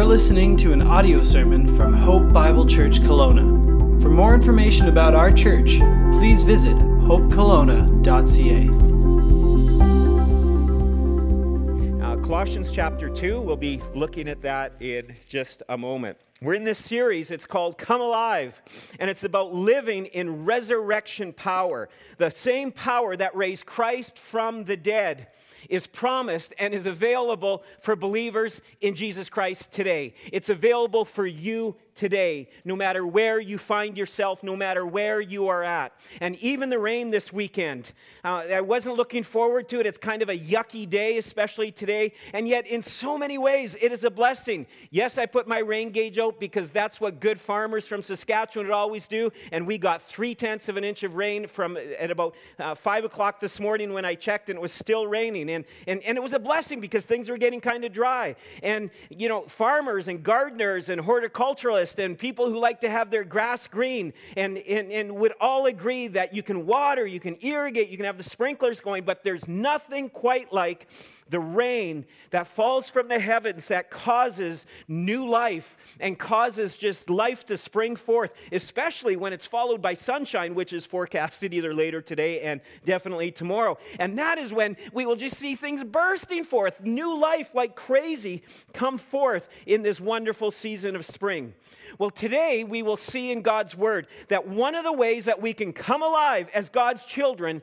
You're listening to an audio sermon from Hope Bible Church Kelowna. For more information about our church, please visit hopekelowna.ca. Uh, Colossians chapter 2, we'll be looking at that in just a moment. We're in this series, it's called Come Alive, and it's about living in resurrection power. The same power that raised Christ from the dead is promised and is available for believers in Jesus Christ today. It's available for you today, no matter where you find yourself, no matter where you are at. And even the rain this weekend, uh, I wasn't looking forward to it. It's kind of a yucky day, especially today. And yet, in so many ways, it is a blessing. Yes, I put my rain gauge out because that's what good farmers from Saskatchewan would always do. And we got three tenths of an inch of rain from at about uh, five o'clock this morning when I checked, and it was still raining. And, and, and it was a blessing because things were getting kind of dry. And, you know, farmers and gardeners and horticulturalists and people who like to have their grass green and, and, and would all agree that you can water, you can irrigate, you can have the sprinklers going, but there's nothing quite like the rain that falls from the heavens that causes new life and causes just life to spring forth, especially when it's followed by sunshine, which is forecasted either later today and definitely tomorrow. And that is when we will just see things bursting forth, new life like crazy come forth in this wonderful season of spring. Well, today we will see in God's Word that one of the ways that we can come alive as God's children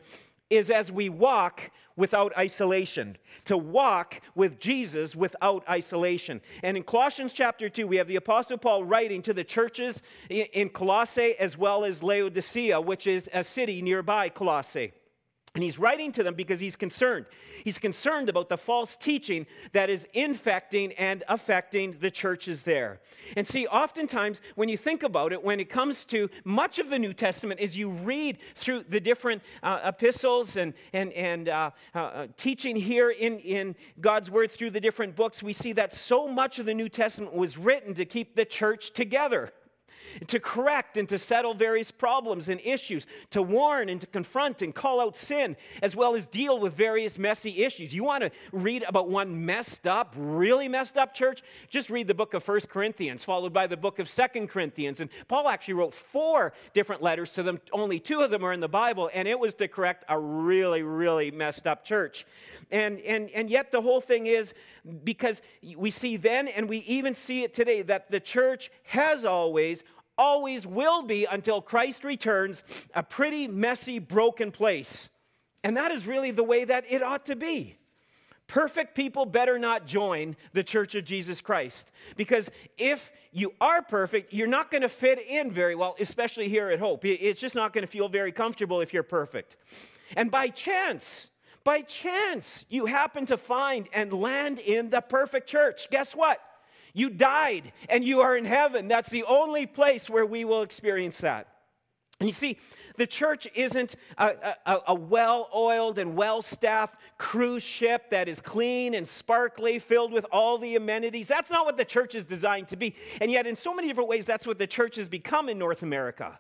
is as we walk without isolation, to walk with Jesus without isolation. And in Colossians chapter 2, we have the Apostle Paul writing to the churches in Colossae as well as Laodicea, which is a city nearby Colossae. And he's writing to them because he's concerned. He's concerned about the false teaching that is infecting and affecting the churches there. And see, oftentimes when you think about it, when it comes to much of the New Testament, as you read through the different uh, epistles and, and, and uh, uh, uh, teaching here in, in God's Word through the different books, we see that so much of the New Testament was written to keep the church together to correct and to settle various problems and issues, to warn and to confront and call out sin, as well as deal with various messy issues. You want to read about one messed up, really messed up church? Just read the book of First Corinthians, followed by the book of Second Corinthians. And Paul actually wrote four different letters to them. Only two of them are in the Bible, and it was to correct a really, really messed up church. And, and, and yet, the whole thing is because we see then, and we even see it today, that the church has always always will be until Christ returns a pretty messy, broken place. And that is really the way that it ought to be. Perfect people better not join the church of Jesus Christ. Because if you are perfect, you're not going to fit in very well, especially here at Hope. It's just not going to feel very comfortable if you're perfect. And by chance, by chance, you happen to find and land in the perfect church. Guess what? You died and you are in heaven. That's the only place where we will experience that. And you see, the church isn't a, a, a well oiled and well staffed cruise ship that is clean and sparkly, filled with all the amenities. That's not what the church is designed to be. And yet, in so many different ways, that's what the church has become in North America.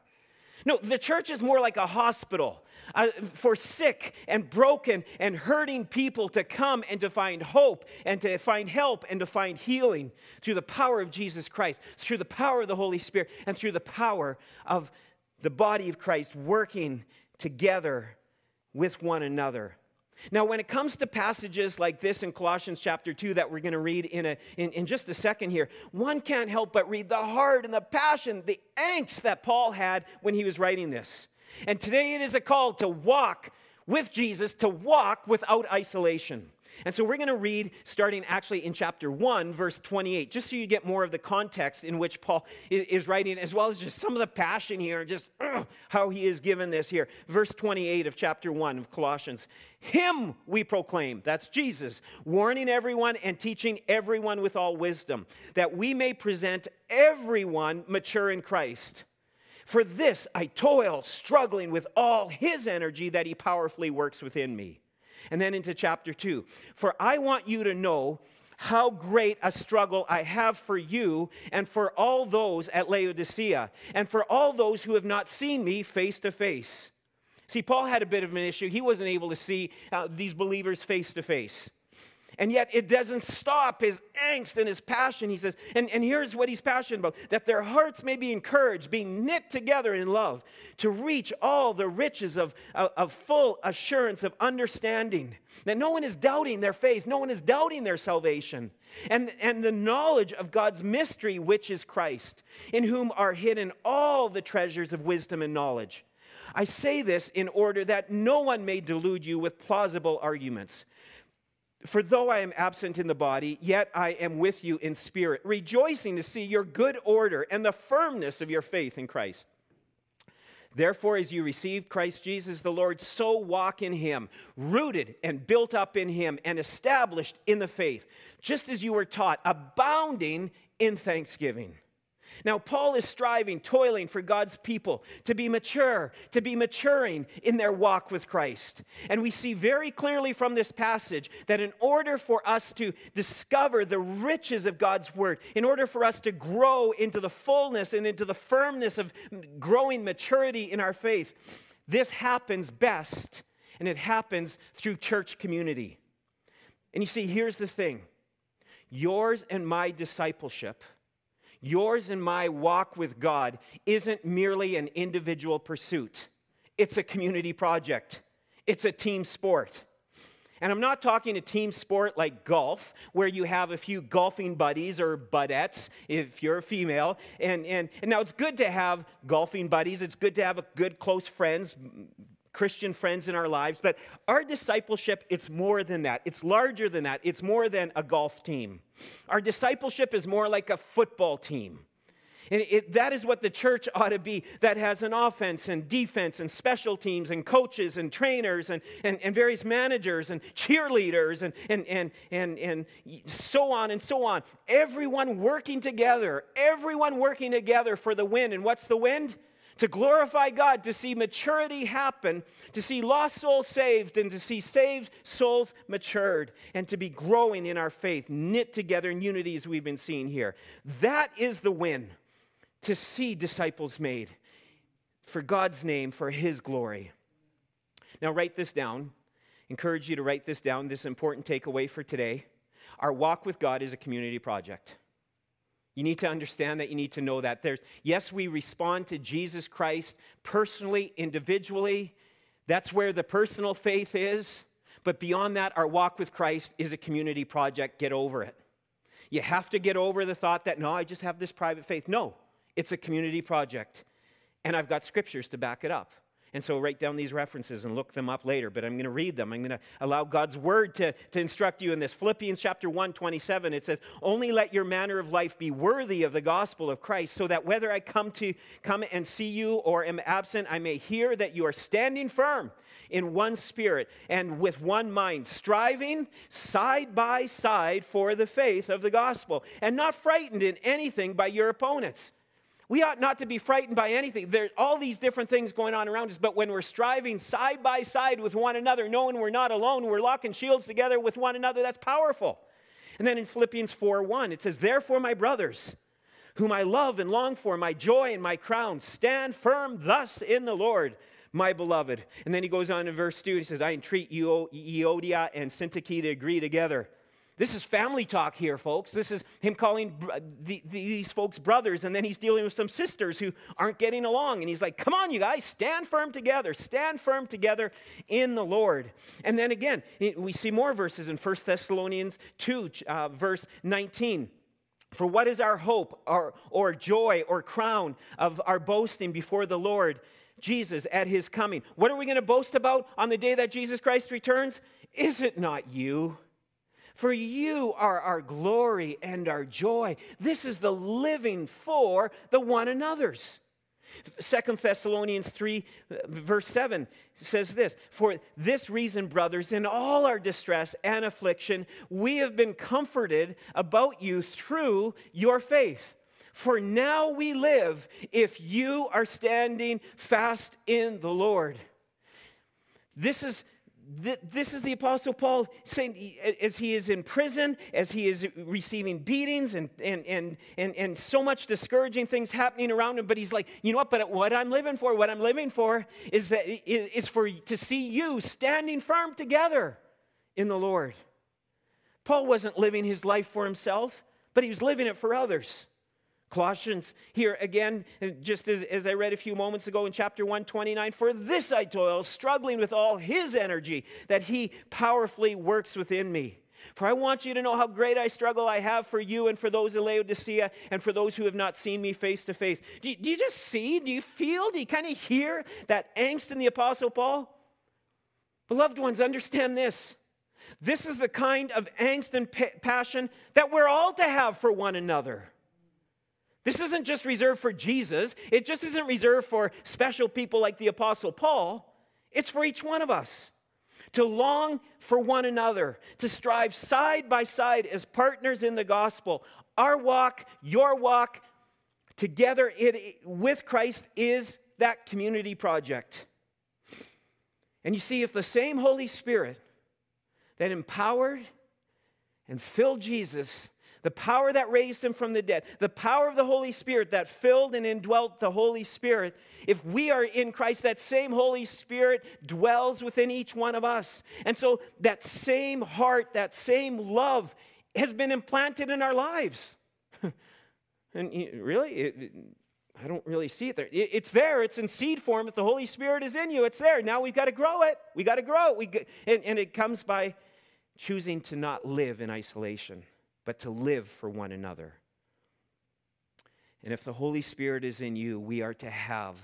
No, the church is more like a hospital uh, for sick and broken and hurting people to come and to find hope and to find help and to find healing through the power of Jesus Christ, through the power of the Holy Spirit, and through the power of the body of Christ working together with one another. Now, when it comes to passages like this in Colossians chapter 2 that we're going to read in, a, in, in just a second here, one can't help but read the heart and the passion, the angst that Paul had when he was writing this. And today it is a call to walk with Jesus, to walk without isolation. And so we're going to read starting actually in chapter 1, verse 28, just so you get more of the context in which Paul is writing, as well as just some of the passion here, just how he is given this here. Verse 28 of chapter 1 of Colossians. Him we proclaim, that's Jesus, warning everyone and teaching everyone with all wisdom, that we may present everyone mature in Christ. For this I toil, struggling with all his energy that he powerfully works within me. And then into chapter 2. For I want you to know how great a struggle I have for you and for all those at Laodicea and for all those who have not seen me face to face. See, Paul had a bit of an issue. He wasn't able to see uh, these believers face to face. And yet it doesn't stop his angst and his passion. He says, and, and here's what he's passionate about that their hearts may be encouraged, being knit together in love, to reach all the riches of, of, of, full assurance of understanding. That no one is doubting their faith, no one is doubting their salvation. And, and the knowledge of God's mystery, which is Christ, in whom are hidden all the treasures of wisdom and knowledge. I say this in order that no one may delude you with plausible arguments. For though I am absent in the body, yet I am with you in spirit, rejoicing to see your good order and the firmness of your faith in Christ. Therefore, as you receive Christ Jesus the Lord, so walk in him, rooted and built up in him, and established in the faith, just as you were taught, abounding in thanksgiving. Now, Paul is striving, toiling for God's people to be mature, to be maturing in their walk with Christ. And we see very clearly from this passage that in order for us to discover the riches of God's word, in order for us to grow into the fullness and into the firmness of growing maturity in our faith, this happens best, and it happens through church community. And you see, here's the thing yours and my discipleship Yours and my walk with God isn't merely an individual pursuit, it's a community project, it's a team sport. And I'm not talking a team sport like golf, where you have a few golfing buddies or budettes if you're a female. And, and, and now it's good to have golfing buddies, it's good to have good close friends, Christian friends in our lives, but our discipleship, it's more than that. It's larger than that. It's more than a golf team. Our discipleship is more like a football team. And it, that is what the church ought to be that has an offense and defense and special teams and coaches and trainers and, and, and various managers and cheerleaders and, and, and, and, and so on and so on. Everyone working together, everyone working together for the win. And what's the wind? To glorify God, to see maturity happen, to see lost souls saved, and to see saved souls matured, and to be growing in our faith, knit together in unity as we've been seeing here. That is the win to see disciples made for God's name, for His glory. Now, write this down. Encourage you to write this down, this important takeaway for today. Our walk with God is a community project. You need to understand that. You need to know that. There's, yes, we respond to Jesus Christ personally, individually. That's where the personal faith is. But beyond that, our walk with Christ is a community project. Get over it. You have to get over the thought that, no, I just have this private faith. No, it's a community project. And I've got scriptures to back it up. And so write down these references and look them up later, but I'm going to read them. I'm going to allow God's word to, to instruct you in this. Philippians chapter 1, 27, it says, Only let your manner of life be worthy of the gospel of Christ, so that whether I come to come and see you or am absent, I may hear that you are standing firm in one spirit and with one mind, striving side by side for the faith of the gospel, and not frightened in anything by your opponents. We ought not to be frightened by anything. There's all these different things going on around us, but when we're striving side by side with one another, knowing we're not alone, we're locking shields together with one another, that's powerful. And then in Philippians 4 1, it says, Therefore, my brothers, whom I love and long for, my joy and my crown, stand firm thus in the Lord, my beloved. And then he goes on in verse 2, he says, I entreat you, Euodia and Syntyche to agree together this is family talk here, folks. This is him calling the, these folks brothers, and then he's dealing with some sisters who aren't getting along. And he's like, Come on, you guys, stand firm together. Stand firm together in the Lord. And then again, we see more verses in 1 Thessalonians 2, uh, verse 19. For what is our hope or, or joy or crown of our boasting before the Lord Jesus at his coming? What are we going to boast about on the day that Jesus Christ returns? Is it not you? For you are our glory and our joy. This is the living for the one another's. Second Thessalonians 3, verse 7 says this For this reason, brothers, in all our distress and affliction, we have been comforted about you through your faith. For now we live if you are standing fast in the Lord. This is this is the Apostle Paul saying, as he is in prison, as he is receiving beatings and, and, and, and, and so much discouraging things happening around him, but he's like, you know what? But what I'm living for, what I'm living for is, that, is for to see you standing firm together in the Lord. Paul wasn't living his life for himself, but he was living it for others. Colossians here again, just as, as I read a few moments ago in chapter 129 For this I toil, struggling with all his energy that he powerfully works within me. For I want you to know how great I struggle I have for you and for those in Laodicea and for those who have not seen me face to face. Do you just see? Do you feel? Do you kind of hear that angst in the Apostle Paul? Beloved ones, understand this. This is the kind of angst and passion that we're all to have for one another. This isn't just reserved for Jesus, it just isn't reserved for special people like the Apostle Paul. It's for each one of us to long for one another, to strive side by side as partners in the gospel. Our walk, your walk, together it, with Christ is that community project. And you see, if the same Holy Spirit that empowered and filled Jesus the power that raised him from the dead, the power of the Holy Spirit that filled and indwelt the Holy Spirit, if we are in Christ, that same Holy Spirit dwells within each one of us. And so that same heart, that same love has been implanted in our lives. and really, it, I don't really see it there. it's there. It's in seed form. If the Holy Spirit is in you, it's there. Now we've got to grow it. We got to grow it. We, and, and it comes by choosing to not live in isolation but to live for one another. And if the Holy Spirit is in you, we are to have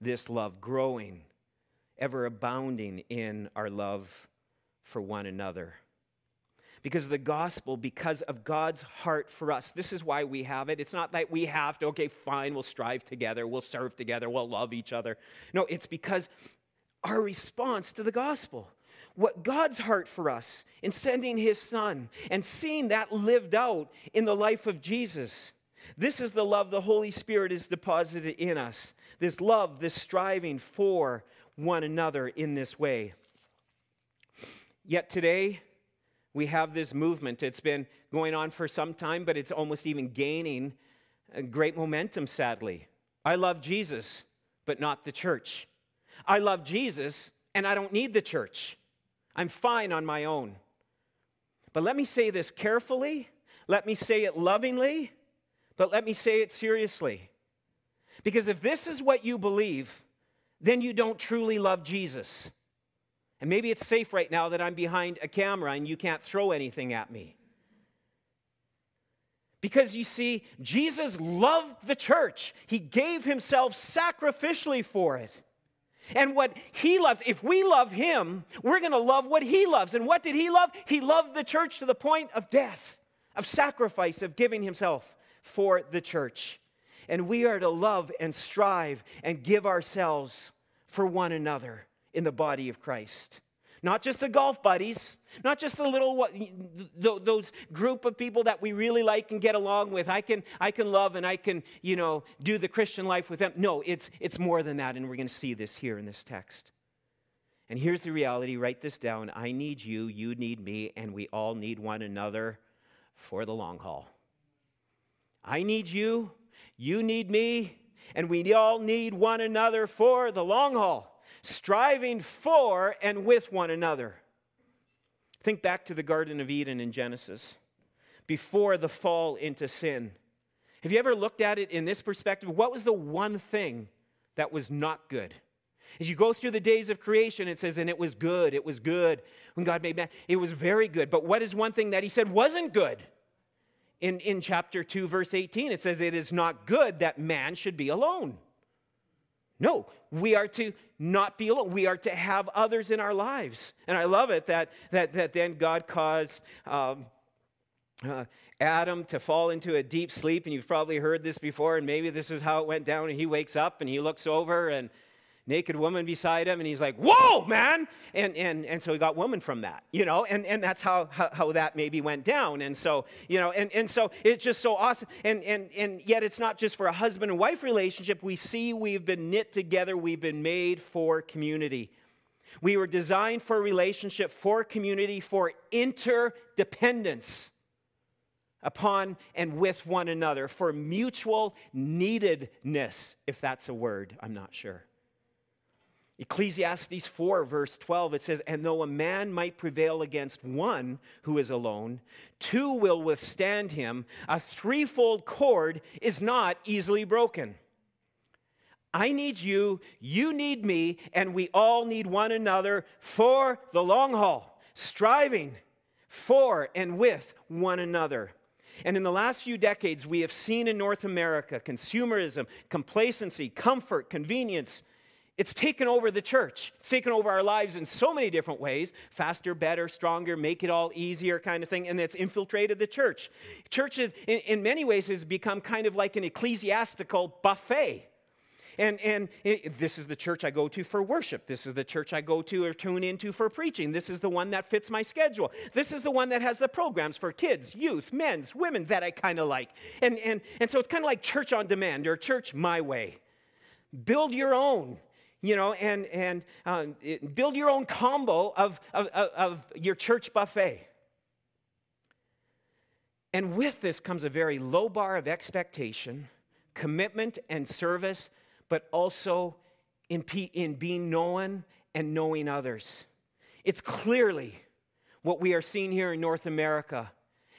this love growing, ever abounding in our love for one another. Because of the gospel, because of God's heart for us. This is why we have it. It's not that we have to, okay, fine, we'll strive together, we'll serve together, we'll love each other. No, it's because our response to the gospel what God's heart for us in sending his son and seeing that lived out in the life of Jesus. This is the love the Holy Spirit is deposited in us. This love, this striving for one another in this way. Yet today, we have this movement. It's been going on for some time, but it's almost even gaining great momentum, sadly. I love Jesus, but not the church. I love Jesus, and I don't need the church. I'm fine on my own. But let me say this carefully, let me say it lovingly, but let me say it seriously. Because if this is what you believe, then you don't truly love Jesus. And maybe it's safe right now that I'm behind a camera and you can't throw anything at me. Because you see, Jesus loved the church, He gave Himself sacrificially for it. And what he loves, if we love him, we're going to love what he loves. And what did he love? He loved the church to the point of death, of sacrifice, of giving himself for the church. And we are to love and strive and give ourselves for one another in the body of Christ. Not just the golf buddies, not just the little those group of people that we really like and get along with. I can I can love and I can, you know, do the Christian life with them. No, it's it's more than that and we're going to see this here in this text. And here's the reality, write this down. I need you, you need me, and we all need one another for the long haul. I need you, you need me, and we all need one another for the long haul striving for and with one another. Think back to the Garden of Eden in Genesis, before the fall into sin. Have you ever looked at it in this perspective? What was the one thing that was not good? As you go through the days of creation, it says, and it was good, it was good. When God made man, it was very good. But what is one thing that he said wasn't good? In, in chapter 2, verse 18, it says, It is not good that man should be alone. No, we are to not be alone. We are to have others in our lives. And I love it that, that, that then God caused um, uh, Adam to fall into a deep sleep. And you've probably heard this before, and maybe this is how it went down. And he wakes up and he looks over, and naked woman beside him and he's like whoa man! And and and so he got woman from that you know? And and that's how how, how that maybe went down. And so you know and and so it's just so awesome. And and and yet it's not just for a husband and wife relationship. We see we've been knit together. We've been made for community. We were designed for relationship for community for interdependence upon and with one another for mutual neededness if that's a word. I'm not sure Ecclesiastes 4, verse 12, it says, And though a man might prevail against one who is alone, two will withstand him. A threefold cord is not easily broken. I need you, you need me, and we all need one another for the long haul, striving for and with one another. And in the last few decades, we have seen in North America consumerism, complacency, comfort, convenience, it's taken over the church. It's taken over our lives in so many different ways faster, better, stronger, make it all easier kind of thing. And it's infiltrated the church. Church, in, in many ways, has become kind of like an ecclesiastical buffet. And, and it, this is the church I go to for worship. This is the church I go to or tune into for preaching. This is the one that fits my schedule. This is the one that has the programs for kids, youth, men's, women that I kind of like. And, and, and so it's kind of like church on demand or church my way. Build your own you know, and, and uh, build your own combo of, of, of your church buffet. And with this comes a very low bar of expectation, commitment, and service, but also in, in being known and knowing others. It's clearly what we are seeing here in North America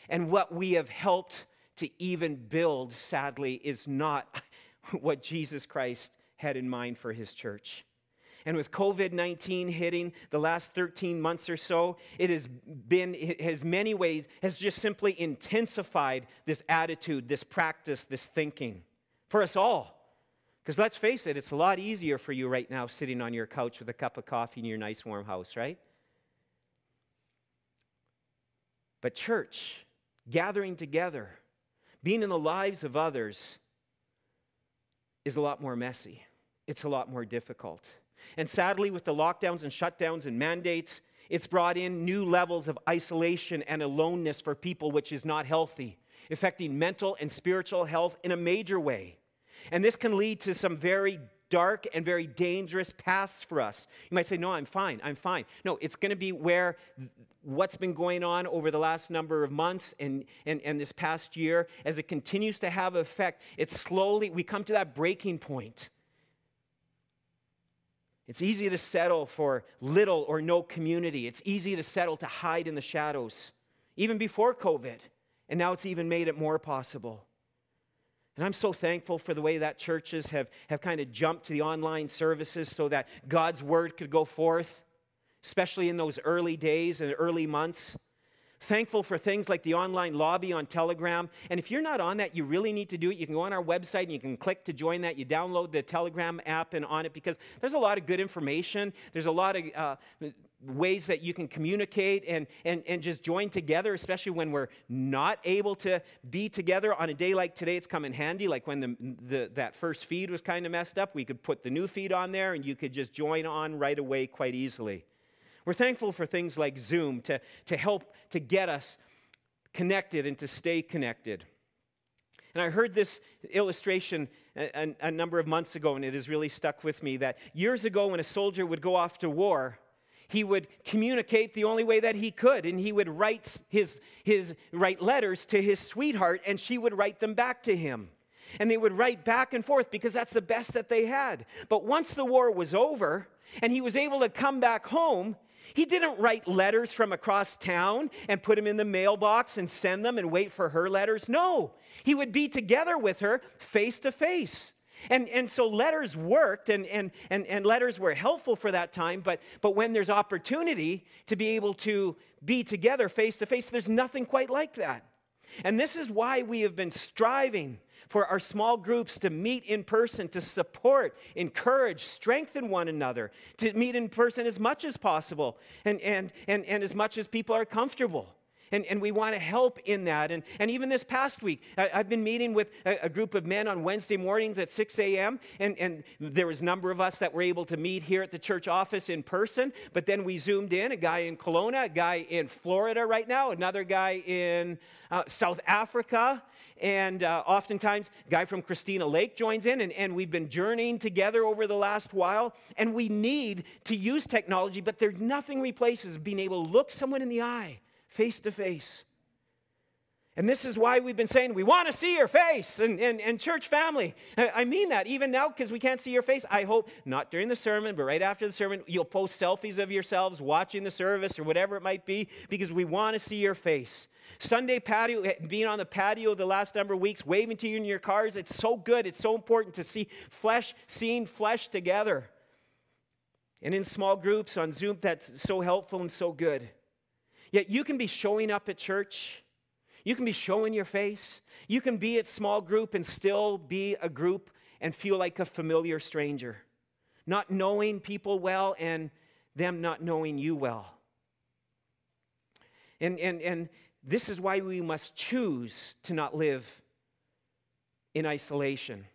and what we have helped to even build, sadly, is not what Jesus Christ had in mind for his church. And with COVID 19 hitting the last 13 months or so, it has been, has many ways, has just simply intensified this attitude, this practice, this thinking for us all. Because let's face it, it's a lot easier for you right now sitting on your couch with a cup of coffee in your nice warm house, right? But church, gathering together, being in the lives of others, is a lot more messy it's a lot more difficult. And sadly, with the lockdowns and shutdowns and mandates, it's brought in new levels of isolation and aloneness for people, which is not healthy, affecting mental and spiritual health in a major way. And this can lead to some very dark and very dangerous paths for us. You might say, No, I'm fine, I'm fine. No, it's going to be where what's been going on over the last number of months and, and, and this past year, as it continues to have effect, it's slowly, we come to that breaking point it's easy to settle for little or no community. It's easy to settle to hide in the shadows, even before COVID. And now it's even made it more possible. And I'm so thankful for the way that churches have, have kind of jumped to the online services so that God's word could go forth, especially in those early days and early months. Thankful for things like the online lobby on Telegram. And if you're not on that, you really need to do it. You can go on our website and you can click to join that. You download the Telegram app and on it because there's a lot of good information. There's a lot of uh, ways that you can communicate and, and, and just join together, especially when we're not able to be together on a day like today. It's come in handy. Like when the, the, that first feed was kind of messed up, we could put the new feed on there and you could just join on right away quite easily. We're thankful for things like Zoom to, to help to get us connected and to stay connected. And I heard this illustration a, a, number of months ago, and it has really stuck with me that years ago, when a soldier would go off to war, he would communicate the only way that he could, and he would write his, his write letters to his sweetheart, and she would write them back to him. And they would write back and forth because that's the best that they had. But once the war was over, and he was able to come back home, he didn't write letters from across town and put them in the mailbox and send them and wait for her letters. No, he would be together with her face to face. And, and so letters worked and, and, and, and letters were helpful for that time, but, but when there's opportunity to be able to be together face to face, there's nothing quite like that. And this is why we have been striving for our small groups to meet in person, to support, encourage, strengthen one another, to meet in person as much as possible and, and, and, and as much as people are comfortable. And, and we want to help in that. And, and even this past week, I, have been meeting with a, a, group of men on Wednesday mornings at 6 a.m. And, and there was a number of us that were able to meet here at the church office in person. But then we zoomed in a guy in Kelowna, a guy in Florida right now, another guy in uh, South Africa. And uh, oftentimes, a guy from Christina Lake joins in, and, and we've been journeying together over the last while. And we need to use technology, but there's nothing replaces being able to look someone in the eye face to face And this is why we've been saying we want to see your face and, and, and church family. I mean that even now because we can't see your face. I hope not during the sermon, but right after the sermon, you'll post selfies of yourselves watching the service or whatever it might be because we want to see your face. Sunday patio, eh, being on the patio the last number of weeks, waving to you in your cars, it's so good. It's so important to see flesh, seeing flesh together. And in small groups on Zoom, that's so helpful and so good. Yet you can be showing up at church you can be showing your face. You can be at small group and still be a group and feel like a familiar stranger, not knowing people well and them not knowing you well. And, and, and this is why we must choose to not live in isolation.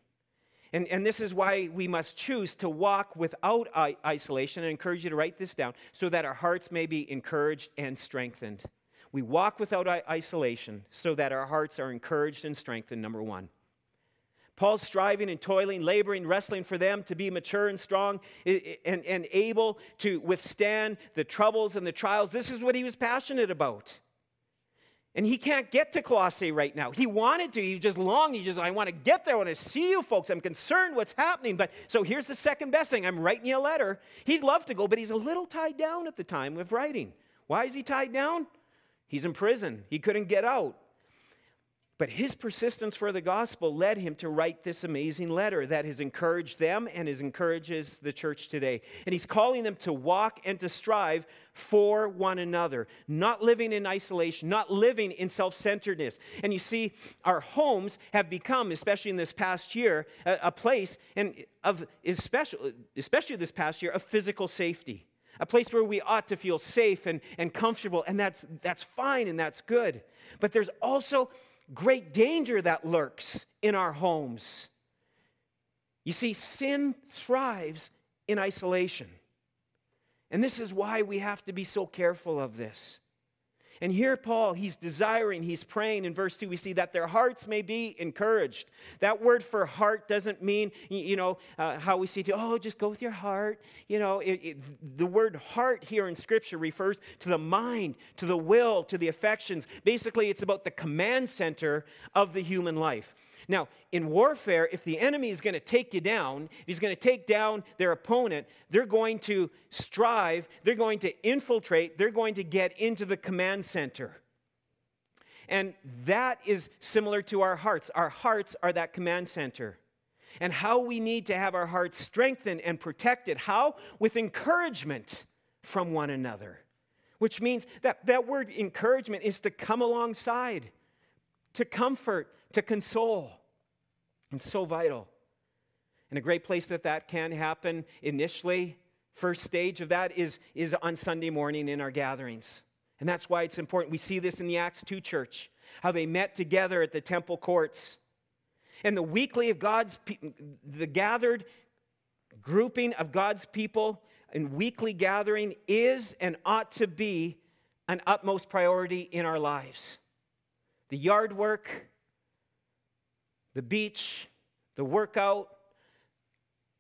And, and this is why we must choose to walk without isolation. I encourage you to write this down so that our hearts may be encouraged and strengthened. We walk without isolation so that our hearts are encouraged and strengthened, number one. Paul's striving and toiling, laboring, wrestling for them to be mature and strong and, and able to withstand the troubles and the trials. This is what he was passionate about. And he can't get to Colossae right now. He wanted to. He just longed. He just, I want to get there. I want to see you folks. I'm concerned what's happening. But so here's the second best thing. I'm writing you a letter. He'd love to go, but he's a little tied down at the time of writing. Why is he tied down? He's in prison, he couldn't get out. But his persistence for the gospel led him to write this amazing letter that has encouraged them and has encourages the church today. And he's calling them to walk and to strive for one another, not living in isolation, not living in self centeredness. And you see, our homes have become, especially in this past year, a, a place and of especially, especially this past year, of physical safety a place where we ought to feel safe and, and comfortable, and that's, that's fine and that's good. But there's also great danger that lurks in our homes. You see, sin thrives in isolation. And this is why we have to be so careful of this. And here, Paul, he's desiring, he's praying. In verse 2, we see that their hearts may be encouraged. That word for heart doesn't mean, you know, uh, how we see to, oh, just go with your heart. You know, it, it, the word heart here in Scripture refers to the mind, to the will, to the affections. Basically, it's about the command center of the human life. Now, in warfare, if the enemy is going to take you down, if he's going to take down their opponent, they're going to strive, they're going to infiltrate, they're going to get into the command center. And that is similar to our hearts. Our hearts are that command center. And how we need to have our hearts strengthened and protected. How? With encouragement from one another. Which means that that word encouragement is to come alongside, to comfort, to console. And so vital. And a great place that that can happen initially, first stage of that is, is on Sunday morning in our gatherings. And that's why it's important. We see this in the Acts 2 church, how they met together at the temple courts. And the weekly of God's, people, the gathered grouping of God's people and weekly gathering is and ought to be an utmost priority in our lives. The yard work, the beach, the workout,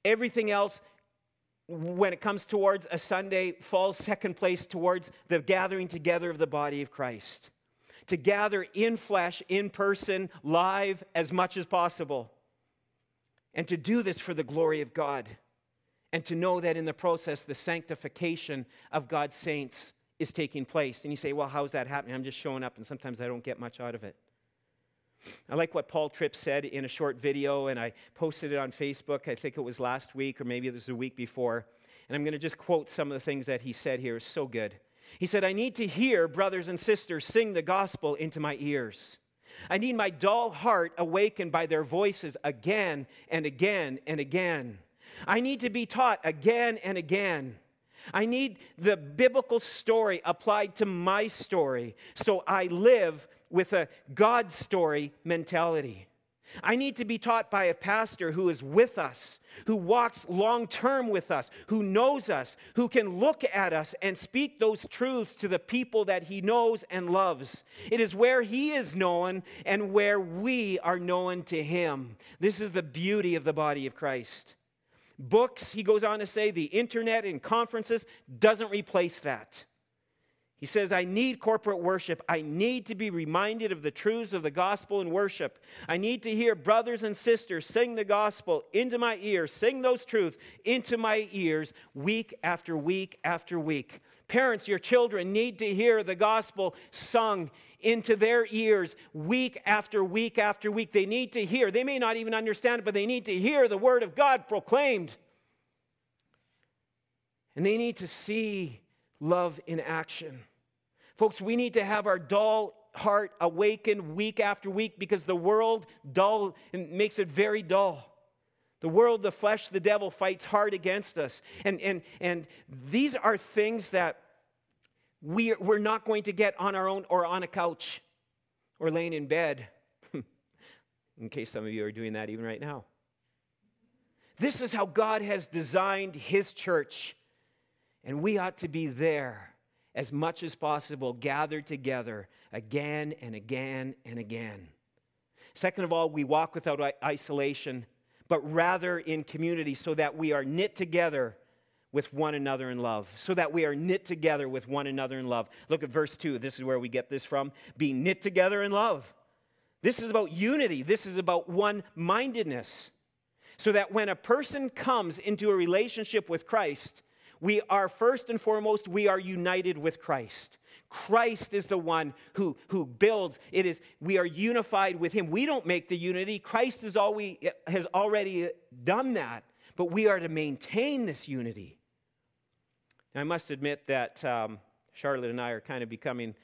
everything else, when it comes towards a Sunday, falls second place towards the gathering together of the body of Christ. To gather in flesh, in person, live as much as possible. And to do this for the glory of God. And to know that in the process, the sanctification of God's saints is taking place. And you say, well, how's that happening? I'm just showing up, and sometimes I don't get much out of it. I like what Paul Tripp said in a short video, and I posted it on Facebook. I think it was last week, or maybe it was a week before. And I'm going to just quote some of the things that he said here. It's so good. He said, I need to hear brothers and sisters sing the gospel into my ears. I need my dull heart awakened by their voices again and again and again. I need to be taught again and again. I need the biblical story applied to my story so I live with a God story mentality. I need to be taught by a pastor who is with us, who walks long term with us, who knows us, who can look at us and speak those truths to the people that he knows and loves. It is where he is known and where we are known to him. This is the beauty of the body of Christ. Books, he goes on to say, the internet and conferences doesn't replace that. He says, I need corporate worship. I need to be reminded of the truths of the gospel in worship. I need to hear brothers and sisters sing the gospel into my ears, sing those truths into my ears week after week after week. Parents, your children need to hear the gospel sung into their ears week after week after week. They need to hear. They may not even understand it, but they need to hear the word of God proclaimed. And they need to see love in action. Folks, we need to have our dull heart awakened week after week because the world dull makes it very dull. The world, the flesh, the devil fights hard against us. And, and, and these are things that we, we're not going to get on our own or on a couch or laying in bed. in case some of you are doing that even right now. This is how God has designed His church. And we ought to be there as much as possible, gathered together again and again and again. Second of all, we walk without isolation, but rather in community so that we are knit together with one another in love. So that we are knit together with one another in love. Look at verse 2. This is where we get this from. Be knit together in love. This is about unity, this is about one mindedness. So that when a person comes into a relationship with Christ, we are first and foremost, we are united with Christ. Christ is the one who, who builds. It is, we are unified with him. We don't make the unity. Christ is all we, has already done that, but we are to maintain this unity. I must admit that um, Charlotte and I are kind of becoming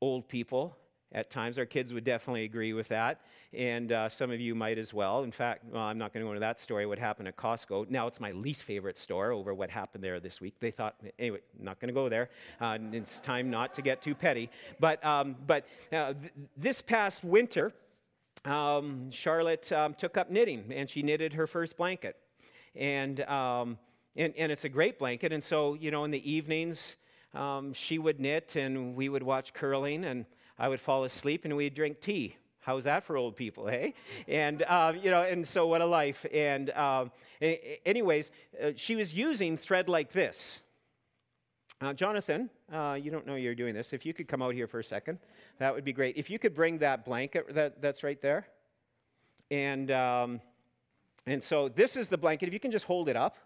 old people at times. Our kids would definitely agree with that, and uh, some of you might as well. In fact, well, I'm not going to go into that story, what happened at Costco. Now it's my least favorite store over what happened there this week. They thought, anyway, not going to go there. Uh, it's time not to get too petty. But, um, but uh, th- this past winter, um, Charlotte um, took up knitting, and she knitted her first blanket. And, um, and, and it's a great blanket. And so, you know, in the evenings, um, she would knit, and we would watch curling, and I would fall asleep and we'd drink tea. How's that for old people, hey? And, uh, you know, and so what a life. And, uh, anyways, uh, she was using thread like this. Jonathan, uh, you don't know you're doing this. If you could come out here for a second, that would be great. If you could bring that blanket that, that's right there. And, um, and so this is the blanket. If you can just hold it up.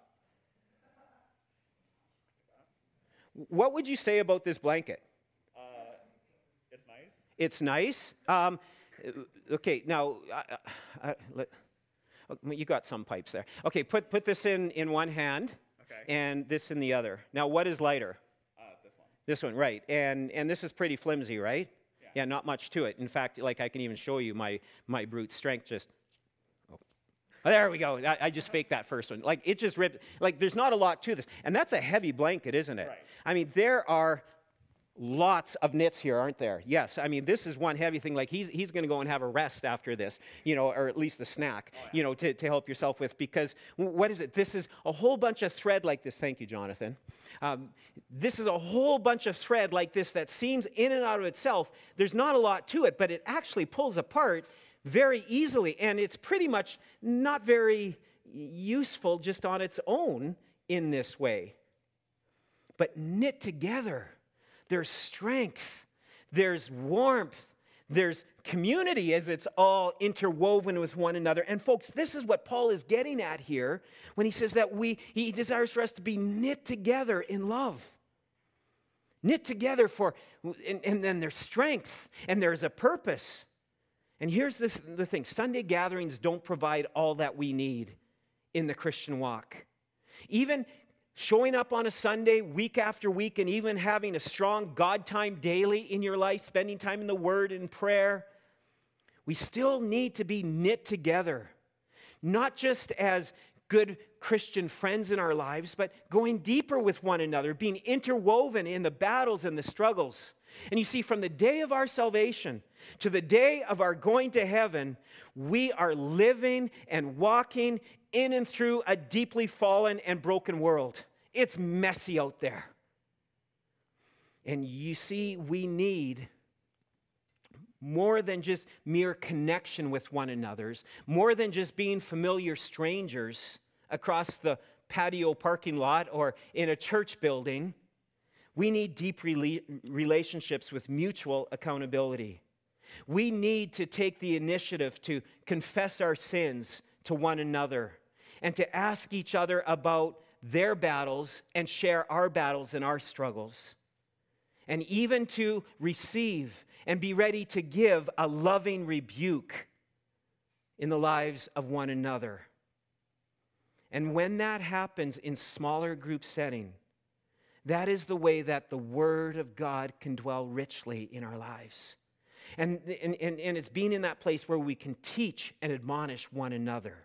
What would you say about this blanket? It's nice. Um, okay, now, uh, uh, let, oh, you got some pipes there. Okay, put, put this in, in one hand okay. and this in the other. Now, what is lighter? Uh, this one. This one, right. And, and this is pretty flimsy, right? Yeah. yeah, not much to it. In fact, like I can even show you my, my brute strength just oh, there we go. I, I, just faked that first one. Like it just ripped. Like there's not a lot to this, and that's a heavy blanket, isn't it? Right. I mean, there are lots of knits here, aren't there? Yes. I mean, this is one heavy thing. Like he's, he's going to go and have a rest after this, you know, or at least a snack, oh, yeah. you know, to, to help yourself with. Because what is it? This is a whole bunch of thread like this. Thank you, Jonathan. Um, this is a whole bunch of thread like this that seems in and out of itself. There's not a lot to it, but it actually pulls apart very easily. And it's pretty much not very useful just on its own in this way. But knit together there's strength, there's warmth, there's community as it's all interwoven with one another. And folks, this is what Paul is getting at here when he says that we he desires for us to be knit together in love. Knit together for and, and then there's strength and there's a purpose. And here's this, the thing Sunday gatherings don't provide all that we need in the Christian walk. Even showing up on a Sunday week after week and even having a strong God time daily in your life, spending time in the Word and prayer, we still need to be knit together, not just as good Christian friends in our lives, but going deeper with one another, being interwoven in the battles and the struggles. And you see, from the day of our salvation to the day of our going to heaven, we are living and walking in and through a deeply fallen and broken world. It's messy out there. And you see, we need more than just mere connection with one another's, more than just being familiar strangers across the patio parking lot or in a church building. We need deep rela- relationships with mutual accountability. We need to take the initiative to confess our sins to one another and to ask each other about their battles and share our battles and our struggles. And even to receive and be ready to give a loving rebuke in the lives of one another. And when that happens in smaller group setting, that is the way that the Word of God can dwell richly in our lives. And, and, and, it's being in that place where we can teach and admonish one another.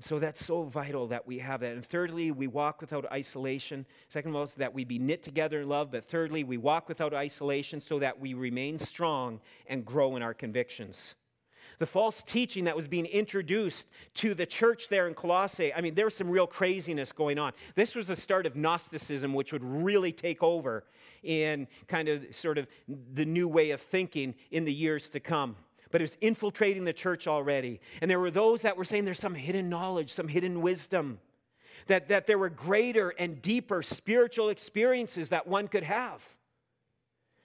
So that's so vital that we have that. And thirdly, we walk without isolation. Second of all, that we be knit together in love. But thirdly, we walk without isolation so that we remain strong and grow in our convictions. The false teaching that was being introduced to the church there in Colossae, I mean, there was some real craziness going on. This was the start of Gnosticism, which would really take over in kind of sort of the new way of thinking in the years to come but it was infiltrating the church already. And there were those that were saying there's some hidden knowledge, some hidden wisdom, that, that there were greater and deeper spiritual experiences that one could have.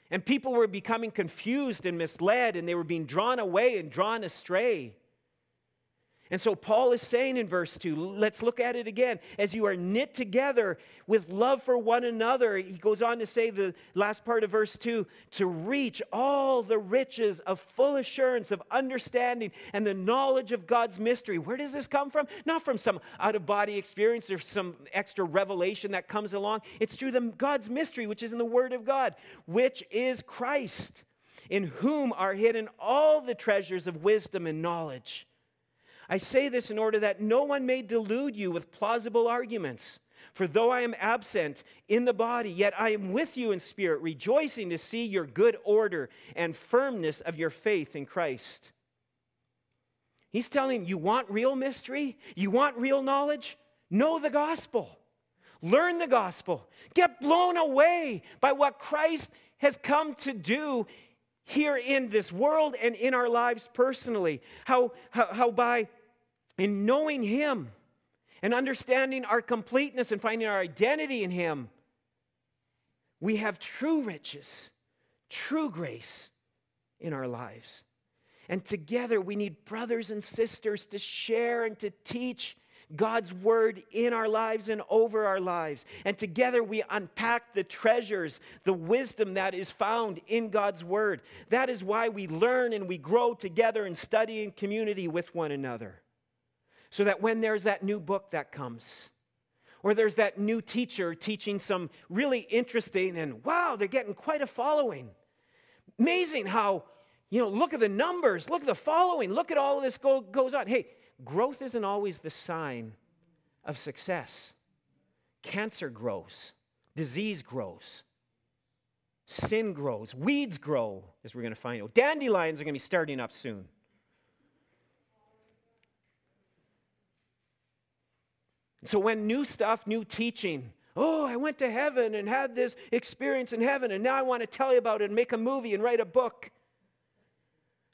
And people were becoming confused and misled, and they were being drawn away and drawn astray. And so Paul is saying in verse 2, let's look at it again. As you are knit together with love for one another, he goes on to say the last part of verse 2 to reach all the riches of full assurance of understanding and the knowledge of God's mystery. Where does this come from? Not from some out of body experience or some extra revelation that comes along. It's through the, God's mystery, which is in the Word of God, which is Christ, in whom are hidden all the treasures of wisdom and knowledge. I say this in order that no one may delude you with plausible arguments. For though I am absent in the body, yet I am with you in spirit, rejoicing to see your good order and firmness of your faith in Christ. He's telling you want real mystery? You want real knowledge? Know the gospel. Learn the gospel. Get blown away by what Christ has come to do here in this world and in our lives personally. How, how, how by in knowing Him and understanding our completeness and finding our identity in Him, we have true riches, true grace in our lives. And together we need brothers and sisters to share and to teach God's word in our lives and over our lives. And together we unpack the treasures, the wisdom that is found in God's word. That is why we learn and we grow together and study in community with one another. So that when there's that new book that comes, or there's that new teacher teaching some really interesting and wow, they're getting quite a following. Amazing how, you know, look at the numbers, look at the following, look at all of this go, goes on. Hey, growth isn't always the sign of success. Cancer grows, disease grows, sin grows, weeds grow, as we're going to find out. Dandelions are going to be starting up soon. So when new stuff, new teaching, oh, I went to heaven and had this experience in heaven, and now I want to tell you about it and make a movie and write a book.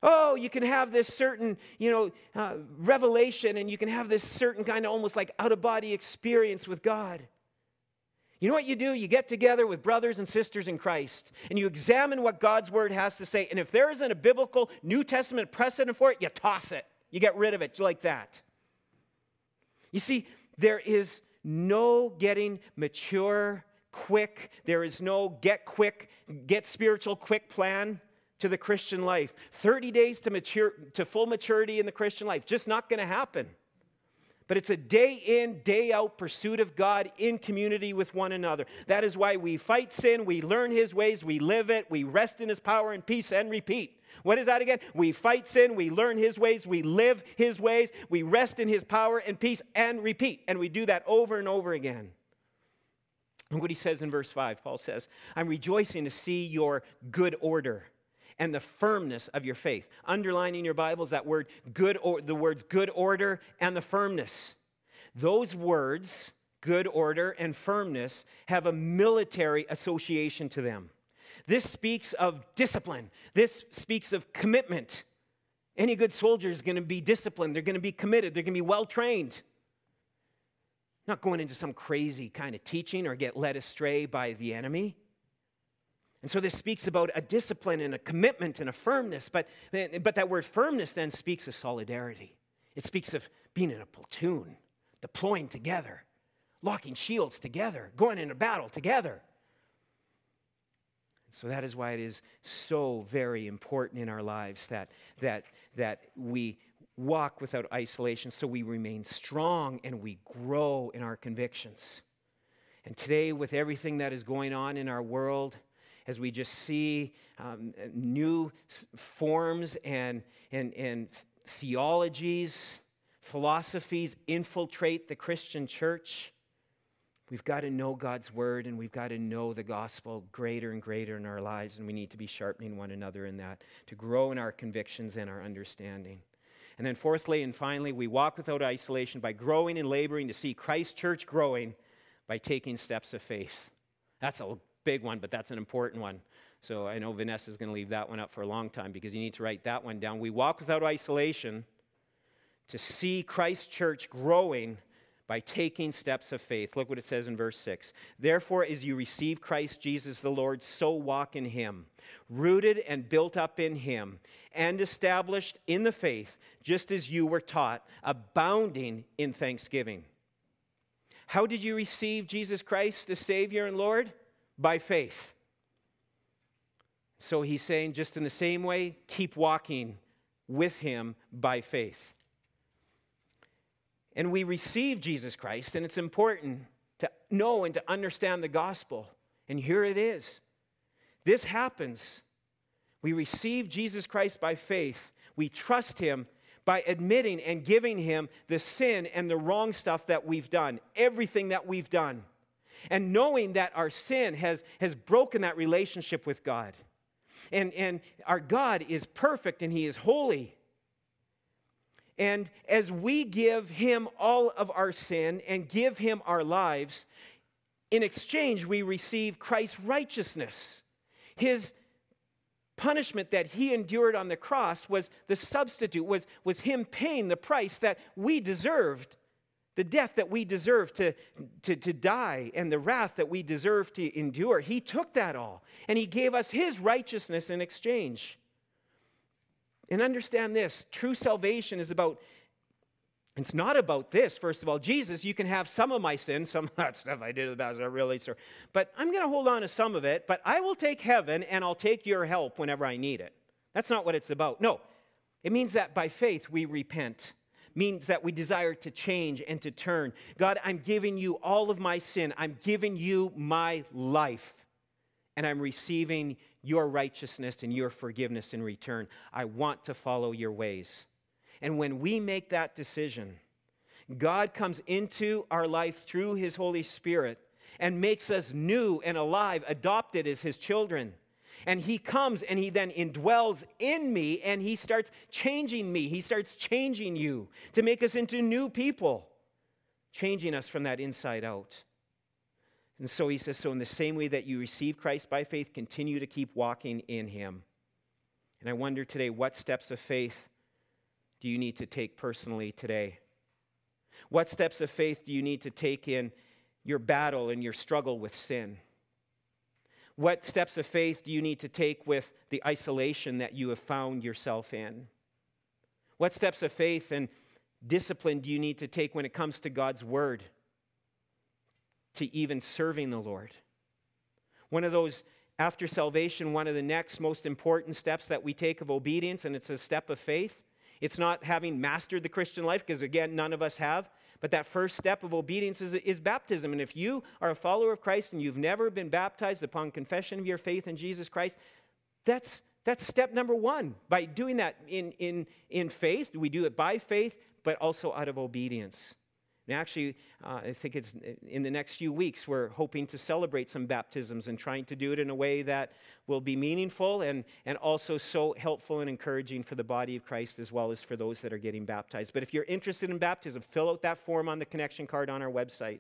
Oh, you can have this certain, you know, uh, revelation, and you can have this certain kind of almost like out of body experience with God. You know what you do? You get together with brothers and sisters in Christ and you examine what God's word has to say. And if there isn't a biblical New Testament precedent for it, you toss it. You get rid of it like that. You see, there is no getting mature quick. There is no get quick, get spiritual quick plan to the Christian life. 30 days to mature to full maturity in the Christian life. Just not going to happen. But it's a day in, day out pursuit of God in community with one another. That is why we fight sin, we learn His ways, we live it, we rest in His power and peace and repeat. What is that again? We fight sin, we learn his ways, we live his ways, we rest in his power and peace, and repeat. And we do that over and over again. And what he says in verse 5, Paul says, I'm rejoicing to see your good order and the firmness of your faith. Underlining your Bibles, that word good or the words good order and the firmness. Those words, good order and firmness, have a military association to them. This speaks of discipline. This speaks of commitment. Any good soldier is going to be disciplined. They're going to be committed. They're going to be well trained. not going into some crazy kind of teaching or get led astray by the enemy. And so this speaks about a discipline and a commitment and a firmness, but, but that word firmness then speaks of solidarity. It speaks of being in a platoon, deploying together, locking shields together, going into battle together. So that is why it is so very important in our lives that, that, that we walk without isolation so we remain strong and we grow in our convictions. And today, with everything that is going on in our world, as we just see um, new forms and, and, and theologies, philosophies infiltrate the Christian church, we've got to know God's word and we've got to know the gospel greater and greater in our lives, and we need to be sharpening one another in that to grow in our convictions and our understanding. And then, fourthly and finally, we walk without isolation by growing and laboring to see Christ Church growing by taking steps of faith. That's a big one, but that's an important one. So I know Vanessa's going to leave that one up for a long time because you need to write that one down. We walk without isolation to see Christ Church growing by taking steps of faith. Look what it says in verse 6. Therefore, as you receive Christ Jesus the Lord, so walk in him, rooted and built up in him, and established in the faith, just as you were taught, abounding in thanksgiving. How did you receive Jesus Christ the Savior and Lord? By faith. So he's saying, just in the same way, keep walking with him by faith and we receive Jesus Christ, and it's important to know and to understand the gospel. And here it is. This happens. We receive Jesus Christ by faith. We trust him by admitting and giving him the sin and the wrong stuff that we've done, everything that we've done. And knowing that our sin has, has broken that relationship with God. And, and our God is perfect and he is holy. And as we give him all of our sin and give him our lives, in exchange, we receive Christ's righteousness. His punishment that he endured on the cross was the substitute, was, was him paying the price that we deserved, the death that we deserved to, to, to die, and the wrath that we deserved to endure. He took that all, and he gave us his righteousness in exchange. And understand this true salvation is about, it's not about this, first of all. Jesus, you can have some of my sin, some of that stuff I did about it, really, sir. But I'm going to hold on to some of it, but I will take heaven and I'll take your help whenever I need it. That's not what it's about. No, it means that by faith we repent means that we desire to change and to turn. God, I'm giving you all of my sin. I'm giving you my life. And I'm receiving your righteousness and your forgiveness in return. I want to follow your ways. And when we make that decision, God comes into our life through his Holy Spirit and makes us new and alive, adopted as his children. And he comes and he then indwells in me and he starts changing me. He starts changing you to make us into new people, changing us from that inside out. And so he says, So, in the same way that you receive Christ by faith, continue to keep walking in him. And I wonder today, what steps of faith do you need to take personally today? What steps of faith do you need to take in your battle and your struggle with sin? What steps of faith do you need to take with the isolation that you have found yourself in? What steps of faith and discipline do you need to take when it comes to God's word? To even serving the Lord. One of those, after salvation, one of the next most important steps that we take of obedience, and it's a step of faith. It's not having mastered the Christian life, because again, none of us have. But that first step of obedience is, is, baptism. And if you are a follower of Christ and you've never been baptized upon confession of your faith in Jesus Christ, that's, that's step number one. By doing that in, in, in faith, we do it by faith, but also out of obedience. And actually, uh, I think it's in the next few weeks, we're hoping to celebrate some baptisms and trying to do it in a way that will be meaningful and, and also so helpful and encouraging for the body of Christ as well as for those that are getting baptized. But if you're interested in baptism, fill out that form on the connection card on our website.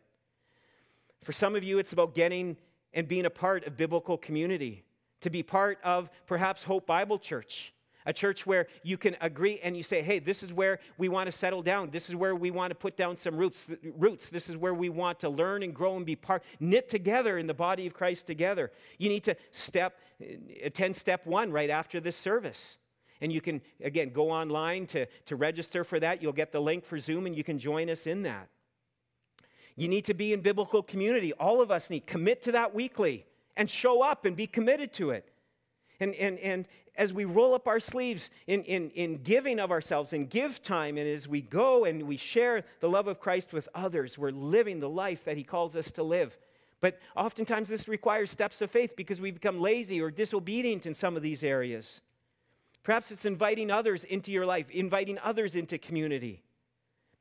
For some of you, it's about getting and being a part of biblical community, to be part of perhaps Hope Bible Church A church where you can agree and you say, hey, this is where we want to settle down. This is where we want to put down some roots. roots. This is where we want to learn and grow and be part, knit together in the body of Christ together. You need to step, attend step one right after this service. And you can, again, go online to, to register for that. You'll get the link for Zoom and you can join us in that. You need to be in biblical community. All of us need. Commit to that weekly and show up and be committed to it. And, and, and as we roll up our sleeves in, in, in giving of ourselves and give time, and as we go and we share the love of Christ with others, we're living the life that He calls us to live. But oftentimes this requires steps of faith because we become lazy or disobedient in some of these areas. Perhaps it's inviting others into your life, inviting others into community.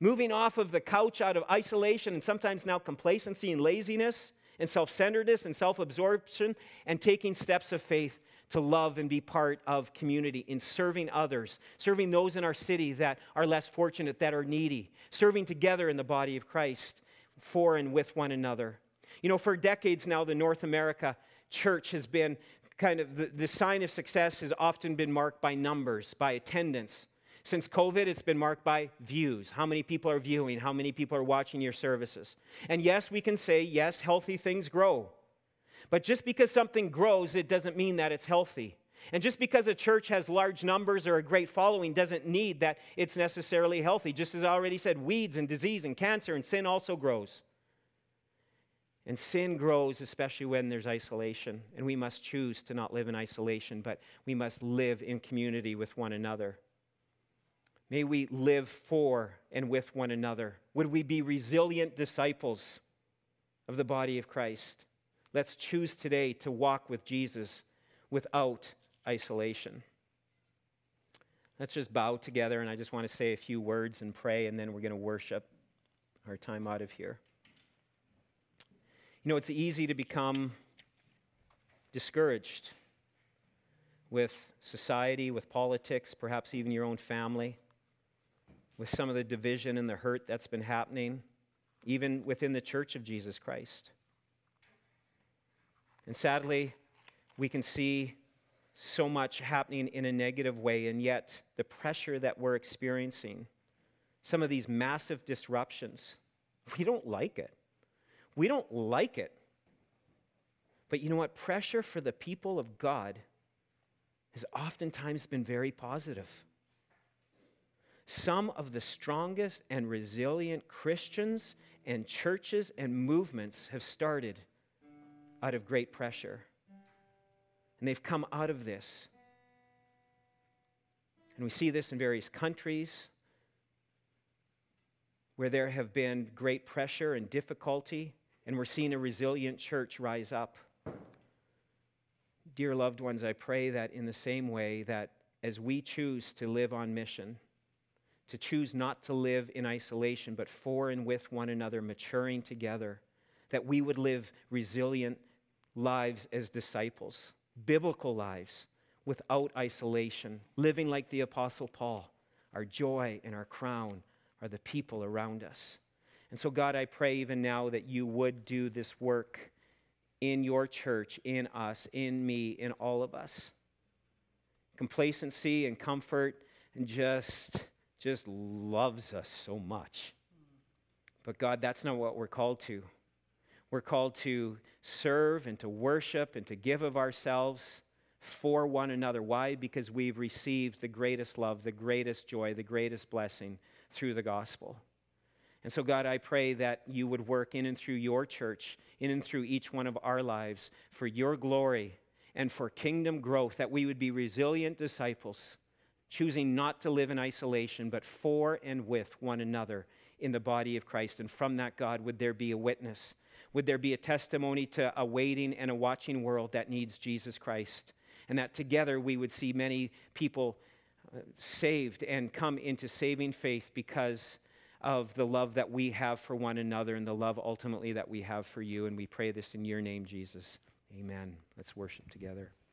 Moving off of the couch out of isolation and sometimes now complacency and laziness and self centeredness and self absorption and taking steps of faith to love and be part of community in serving others, serving those in our city that are less fortunate, that are needy, serving together in the body of Christ for and with one another. You know, for decades now, the North America church has been kind of the, the sign of success has often been marked by numbers, by attendance. Since COVID, it's been marked by views. How many people are viewing? How many people are watching your services? And yes, we can say, yes, healthy things grow. But just because something grows, it doesn't mean that it's healthy. And just because a church has large numbers or a great following doesn't need that it's necessarily healthy. Just as I already said, weeds and disease and cancer and sin also grows. And sin grows, especially when there's isolation. And we must choose to not live in isolation, but we must live in community with one another. May we live for and with one another. Would we be resilient disciples of the body of Christ? Let's choose today to walk with Jesus without isolation. Let's just bow together, and I just want to say a few words and pray, and then we're going to worship our time out of here. You know, it's easy to become discouraged with society, with politics, perhaps even your own family, with some of the division and the hurt that's been happening, even within the church of Jesus Christ. And sadly, we can see so much happening in a negative way, and yet the pressure that we're experiencing, some of these massive disruptions, we don't like it. We don't like it. But you know what? Pressure for the people of God has oftentimes been very positive. Some of the strongest and resilient Christians and churches and movements have started out of great pressure. And they've come out of this. And we see this in various countries where there have been great pressure and difficulty, and we're seeing a resilient church rise up. Dear loved ones, I pray that in the same way that as we choose to live on mission, to choose not to live in isolation, but for and with one another, maturing together, that we would live resilient lives as disciples, biblical lives without isolation, living like the Apostle Paul. Our joy and our crown are the people around us. And so, God, I pray even now that you would do this work in your church, in us, in me, in all of us. Complacency and comfort and just just loves us so much. But God, that's not what we're called to. We're called to serve and to worship and to give of ourselves for one another. Why? Because we've received the greatest love, the greatest joy, the greatest blessing through the gospel. And so, God, I pray that you would work in and through your church, in and through each one of our lives for your glory and for kingdom growth, that we would be resilient disciples, choosing not to live in isolation, but for and with one another in the body of Christ. And from that, God, would there be a witness would there be a testimony to a waiting and a watching world that needs Jesus Christ? And that together we would see many people uh, saved and come into saving faith because of the love that we have for one another and the love ultimately that we have for you. And we pray this in your name, Jesus. Amen. Let's worship together.